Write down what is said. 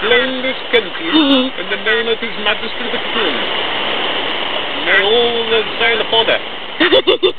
I this country mm-hmm. in the name of His Majesty the King. May all that sail upon it